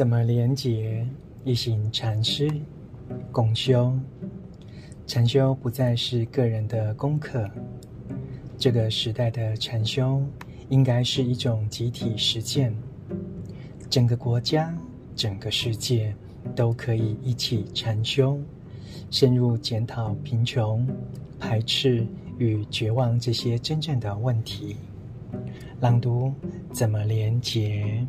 怎么连结一行禅师共修？禅修不再是个人的功课这个时代的禅修应该是一种集体实践。整个国家整个世界都可以一起禅修深入检讨贫穷排斥与绝望这些真正的问题。朗读怎么连接